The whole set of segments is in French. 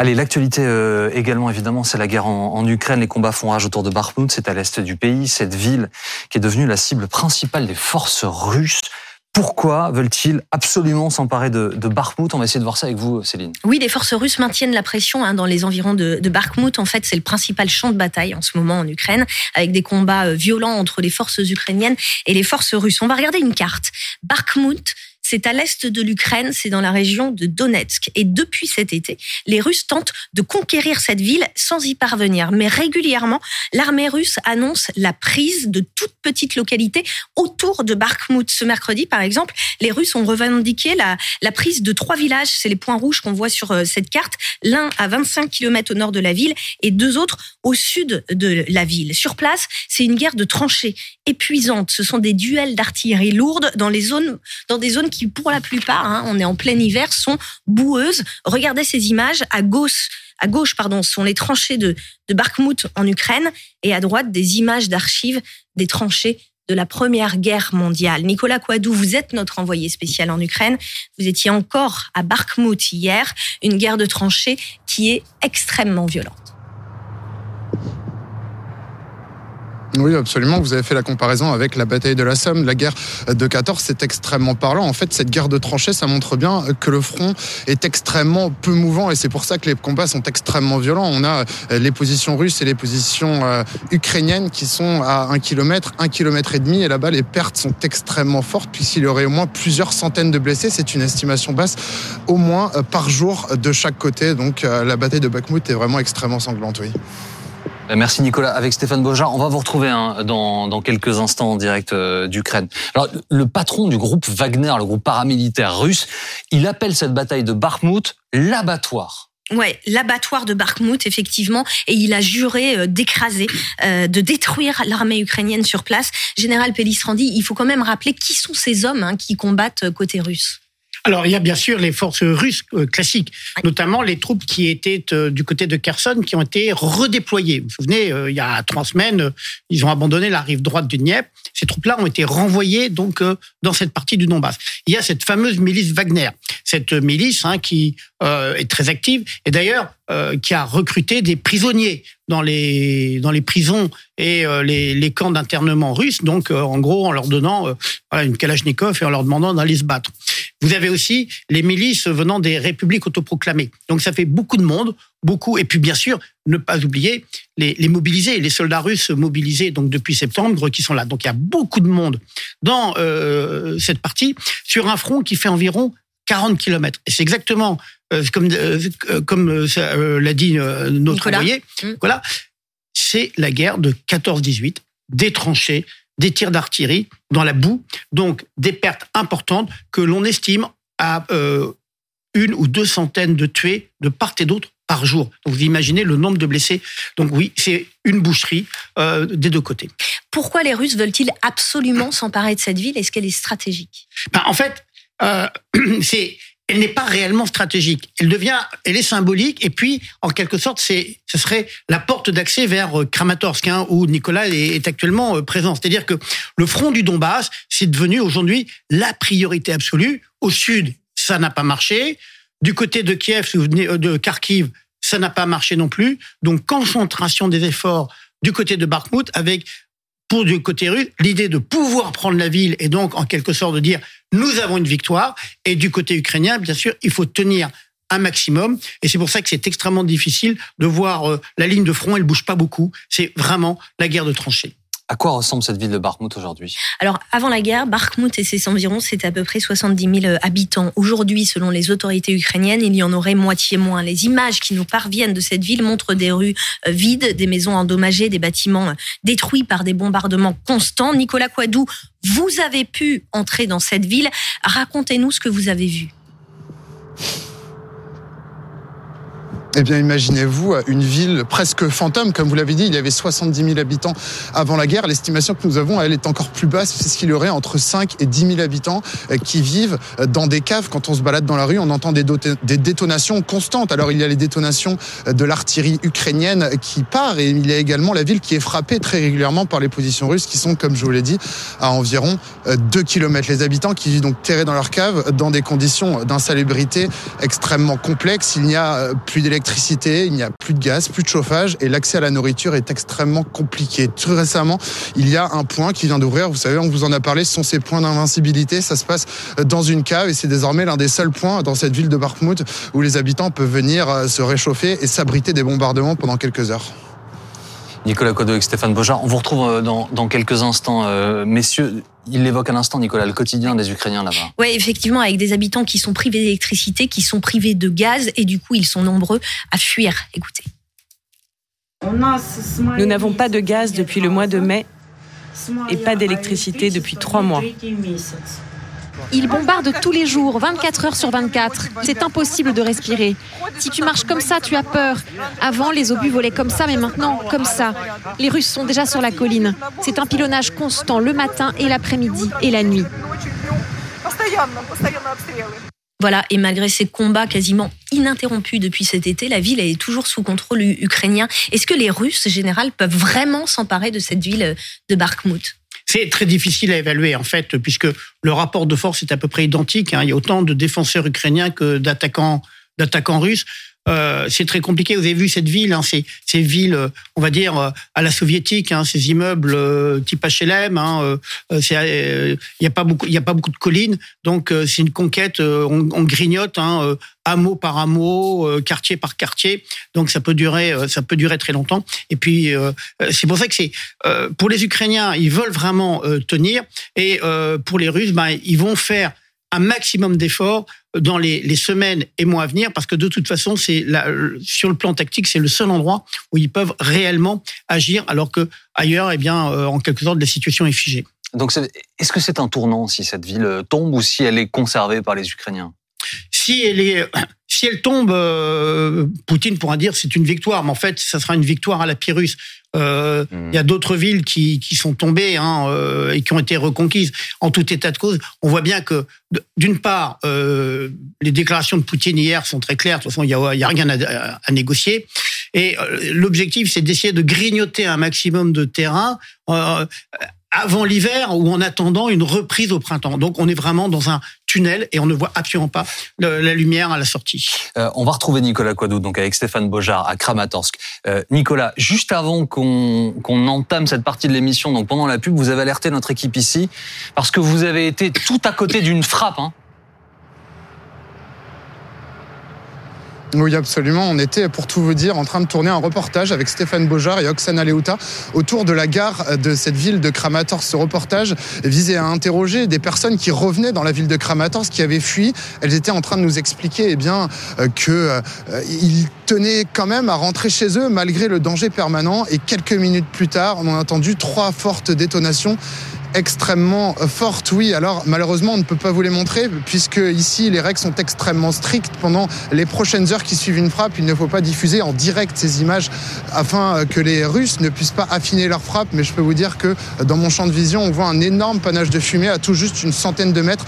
Allez, l'actualité euh, également, évidemment, c'est la guerre en, Ukraine. Les combats font rage autour de Bakhmut, c'est à l'est du pays, cette ville qui est devenue la cible principale des forces russes. Pourquoi veulent-ils absolument s'emparer de, de Bakhmut? On va essayer de voir ça avec vous, Céline. Oui, les forces russes maintiennent la pression hein, dans les environs de, de. En fait, c'est le principal champ de bataille en ce moment en Ukraine, avec des combats euh, violents entre les forces ukrainiennes et les forces russes. On va regarder une carte. Bakhmut, c'est à l'est de l'Ukraine, c'est dans la région de Donetsk. Et depuis cet été, les Russes tentent de conquérir cette ville sans y parvenir. Mais régulièrement, l'armée russe annonce la prise de toutes petites localités autour de Bakhmut. Ce mercredi, par exemple, les Russes ont revendiqué la, la prise de trois villages. C'est les points rouges qu'on voit sur euh, cette carte. L'un à 25 km au nord de la ville et deux autres au sud de la ville. Sur place, c'est une guerre de tranchées épuisante. Ce sont des duels d'artillerie lourde dans les zones, dans des zones qui qui, pour la plupart, hein, on est en plein hiver, sont boueuses. Regardez ces images. À gauche, à gauche, pardon, sont les tranchées de, de en Ukraine, et à droite, des images d'archives des tranchées de la Première Guerre mondiale. Nicolas Kouadou, vous êtes notre envoyé spécial en Ukraine. Vous étiez encore à Bakhmut hier, une guerre de tranchées qui est extrêmement violente. Oui, absolument. Vous avez fait la comparaison avec la bataille de la Somme, la guerre de 14, c'est extrêmement parlant. En fait, cette guerre de tranchées, ça montre bien que le front est extrêmement peu mouvant et c'est pour ça que les combats sont extrêmement violents. On a euh, les positions russes et les positions euh, ukrainiennes qui sont à un kilomètre, un kilomètre et demi et là-bas, les pertes sont extrêmement fortes puisqu'il y aurait au moins plusieurs centaines de blessés. C'est une estimation basse, au moins euh, par jour de chaque côté. Donc, la bataille de Bakhmut est vraiment extrêmement sanglante, oui. Euh, merci Nicolas. Avec Stéphane Bojar, on va vous retrouver hein, dans, quelques instants en direct euh, d'Ukraine. Alors, le patron du groupe Wagner, le groupe paramilitaire russe, il appelle cette bataille de Bakhmut l'abattoir. Ouais, l'abattoir de Bakhmut, effectivement, et il a juré euh, d'écraser, de détruire l'armée ukrainienne sur place. Général Pellistrandi, il faut quand même rappeler qui sont ces hommes hein, qui combattent côté russe. Alors, il y a bien sûr les forces russes euh, classiques, notamment les troupes qui étaient euh, du côté de Kherson, qui ont été redéployées. Vous vous souvenez, euh, il y a trois semaines, ils ont abandonné la rive droite du Dniepr. Ces troupes-là ont été renvoyées donc dans cette partie du Donbass. Il y a cette fameuse milice Wagner, cette milice hein, qui est très active et d'ailleurs qui a recruté des prisonniers dans les dans les prisons et les, les camps d'internement russes. Donc, en gros, en leur donnant une Kalachnikov et en leur demandant d'aller se battre. Vous avez aussi les milices venant des républiques autoproclamées. Donc ça fait beaucoup de monde, beaucoup. Et puis bien sûr, ne pas oublier les, les mobilisés, les soldats russes mobilisés donc depuis septembre qui sont là. Donc il y a beaucoup de monde dans euh, cette partie sur un front qui fait environ 40 km. Et c'est exactement euh, comme euh, comme euh, l'a dit notre envoyé. Mmh. Voilà, c'est la guerre de 14-18, des tranchées, des tirs d'artillerie dans la boue, donc des pertes importantes que l'on estime à euh, une ou deux centaines de tués de part et d'autre par jour. Donc vous imaginez le nombre de blessés. Donc oui, c'est une boucherie euh, des deux côtés. Pourquoi les Russes veulent-ils absolument s'emparer de cette ville? Est-ce qu'elle est stratégique? Ben, En fait, euh, c'est elle n'est pas réellement stratégique. Elle devient, elle est symbolique. Et puis, en quelque sorte, c'est, ce serait la porte d'accès vers euh, Kramatorsk, hein, où Nicolas est, actuellement euh, présent. C'est-à-dire que le front du Donbass, c'est devenu aujourd'hui la priorité absolue. Au sud, ça n'a pas marché. Du côté de Kiev, euh, de Kharkiv, ça n'a pas marché non plus. Donc, concentration des efforts du côté de Bakhmut avec pour du côté russe, l'idée de pouvoir prendre la ville et donc en quelque sorte de dire nous avons une victoire. Et du côté ukrainien, bien sûr, il faut tenir un maximum. Et c'est pour ça que c'est extrêmement difficile de voir euh, la ligne de front, elle bouge pas beaucoup. C'est vraiment la guerre de tranchées. À quoi ressemble cette ville de Bakhmut aujourd'hui? Alors, avant la guerre, Bakhmut et ses environs, c'était à peu près 70 000 euh, habitants. Aujourd'hui, selon les autorités ukrainiennes, il y en aurait moitié moins. Les images qui nous parviennent de cette ville montrent des rues euh, vides, des maisons endommagées, des bâtiments euh, détruits par des bombardements constants. Nicolas Quadou, vous avez pu entrer dans cette ville. Racontez-nous ce que vous avez vu. Eh bien, imaginez-vous une ville presque fantôme, comme vous l'avez dit, il y avait 70 000 habitants avant la guerre. L'estimation que nous avons, elle est encore plus basse, puisqu'il y aurait entre 5 et 10 000 habitants euh, qui vivent euh, dans des caves. Quand on se balade dans la rue, on entend des, détonations constantes. Alors, il y a les détonations euh, de l'artillerie ukrainienne qui part, et il y a également la ville qui est frappée très régulièrement par les positions russes, qui sont, comme je vous l'ai dit, à environ 2 km. Les habitants qui vivent donc terrés dans leurs caves, dans des conditions d'insalubrité extrêmement complexes. Il n'y a plus d'électricité il n'y a plus de gaz, plus de chauffage et l'accès à la nourriture est extrêmement compliqué. Tout récemment, il y a un point qui vient d'ouvrir. Vous savez, on vous en a parlé, ce sont ces points d'invincibilité. Ça se passe dans une cave et c'est désormais l'un des seuls points dans cette ville de Bakhmut où les habitants peuvent venir euh, se réchauffer et s'abriter des bombardements pendant quelques heures. Nicolas Codeau et Stéphane Bojar. On vous retrouve euh, dans, dans quelques instants. Euh, messieurs, il l'évoque à l'instant, Nicolas, le quotidien des Ukrainiens là-bas. Oui, effectivement, avec des habitants qui sont privés d'électricité, qui sont privés de gaz, et du coup, ils sont nombreux à fuir. Écoutez. Nous n'avons pas de gaz depuis le mois de mai et pas d'électricité depuis trois mois. Ils bombardent tous les jours, 24 heures sur 24. C'est impossible de respirer. Si tu marches comme ça, tu as peur. Avant, les obus volaient comme ça, mais maintenant, comme ça. Les Russes sont déjà sur la colline. C'est un pilonnage constant le matin et l'après-midi et la nuit. Voilà, et malgré ces combats quasiment ininterrompus depuis cet été, la ville est toujours sous contrôle ukrainien. Est-ce que les Russes, général, peuvent vraiment s'emparer de cette ville de Bakhmut? C'est très difficile à évaluer en fait, puisque le rapport de force est à peu près identique. Hein. Il y a autant de défenseurs ukrainiens que d'attaquants d'attaquants russes. Euh, c'est très compliqué. Vous avez vu cette ville, hein, ces, villes, euh, on va dire euh, à la soviétique, hein, ces immeubles type HLM. Hein, il n'y a pas beaucoup, a pas beaucoup de collines, donc c'est une conquête. On, on, grignote hameau par hameau, quartier par quartier. Donc ça peut durer, ça peut durer très longtemps. Et puis c'est pour ça que c'est pour les Ukrainiens, ils veulent vraiment tenir, et pour les Russes, ben, ils vont faire un maximum d'efforts dans les, semaines et mois à venir, parce que de toute façon, c'est sur le plan tactique, c'est le seul endroit où ils peuvent réellement agir, alors que ailleurs, eh bien, euh, en quelque sorte, la situation est figée. Donc, est-ce que c'est un tournant si cette ville tombe ou si elle est conservée par les Ukrainiens? Si elle est si elle tombe, euh, Poutine pourra dire c'est une victoire, mais en fait, ça sera une victoire à la Pyrrhus. Euh, hmm. Il y a d'autres villes qui, qui sont tombées hein, euh, et qui ont été reconquises. En tout état de cause, on voit bien que, d'une part, les déclarations de Poutine hier sont très claires. De toute façon, il n'y a, y a, rien à, à négocier. Et l'objectif, c'est d'essayer de grignoter un maximum de terrain avant l'hiver ou en attendant une reprise au printemps. Donc on est vraiment dans un tunnel et on ne voit absolument pas la lumière à la sortie. Euh, on va retrouver Nicolas Quadou donc avec Stéphane Bojar à Kramatorsk. Euh, Nicolas, juste avant qu'on entame cette partie de l'émission, donc pendant la pub, vous avez alerté notre équipe ici parce que vous avez été tout à côté d'une frappe. Hein. Oui, absolument. On était, pour tout vous dire, en train de tourner un reportage avec Stéphane Bojar et Oksana Leuta autour de la gare de cette ville de Kramatorsk. Ce reportage visait à interroger des personnes qui revenaient dans la ville de Kramatorsk, qui avaient fui. Elles étaient en train de nous expliquer eh bien, euh, qu'ils euh, tenaient quand même à rentrer chez eux malgré le danger permanent. Et quelques minutes plus tard, on a entendu trois fortes détonations extrêmement forte, oui. Alors malheureusement, on ne peut pas vous les montrer puisque ici les règles sont extrêmement strictes. Pendant les prochaines heures qui suivent une frappe, il ne faut pas diffuser en direct ces images afin que les Russes ne puissent pas affiner leur frappe. Mais je peux vous dire que dans mon champ de vision, on voit un énorme panache de fumée à tout juste une centaine de mètres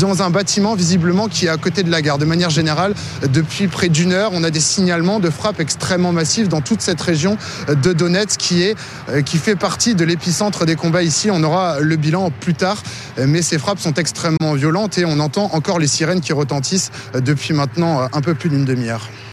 dans un bâtiment visiblement qui est à côté de la gare. De manière générale, depuis près d'une heure, on a des signalements de frappes extrêmement massives dans toute cette région de Donetsk qui qui fait partie de l'épicentre des combats ici. On aura le bilan plus tard. Mais ces frappes sont extrêmement violentes et on entend encore les sirènes qui retentissent depuis maintenant un peu plus d'une demi-heure.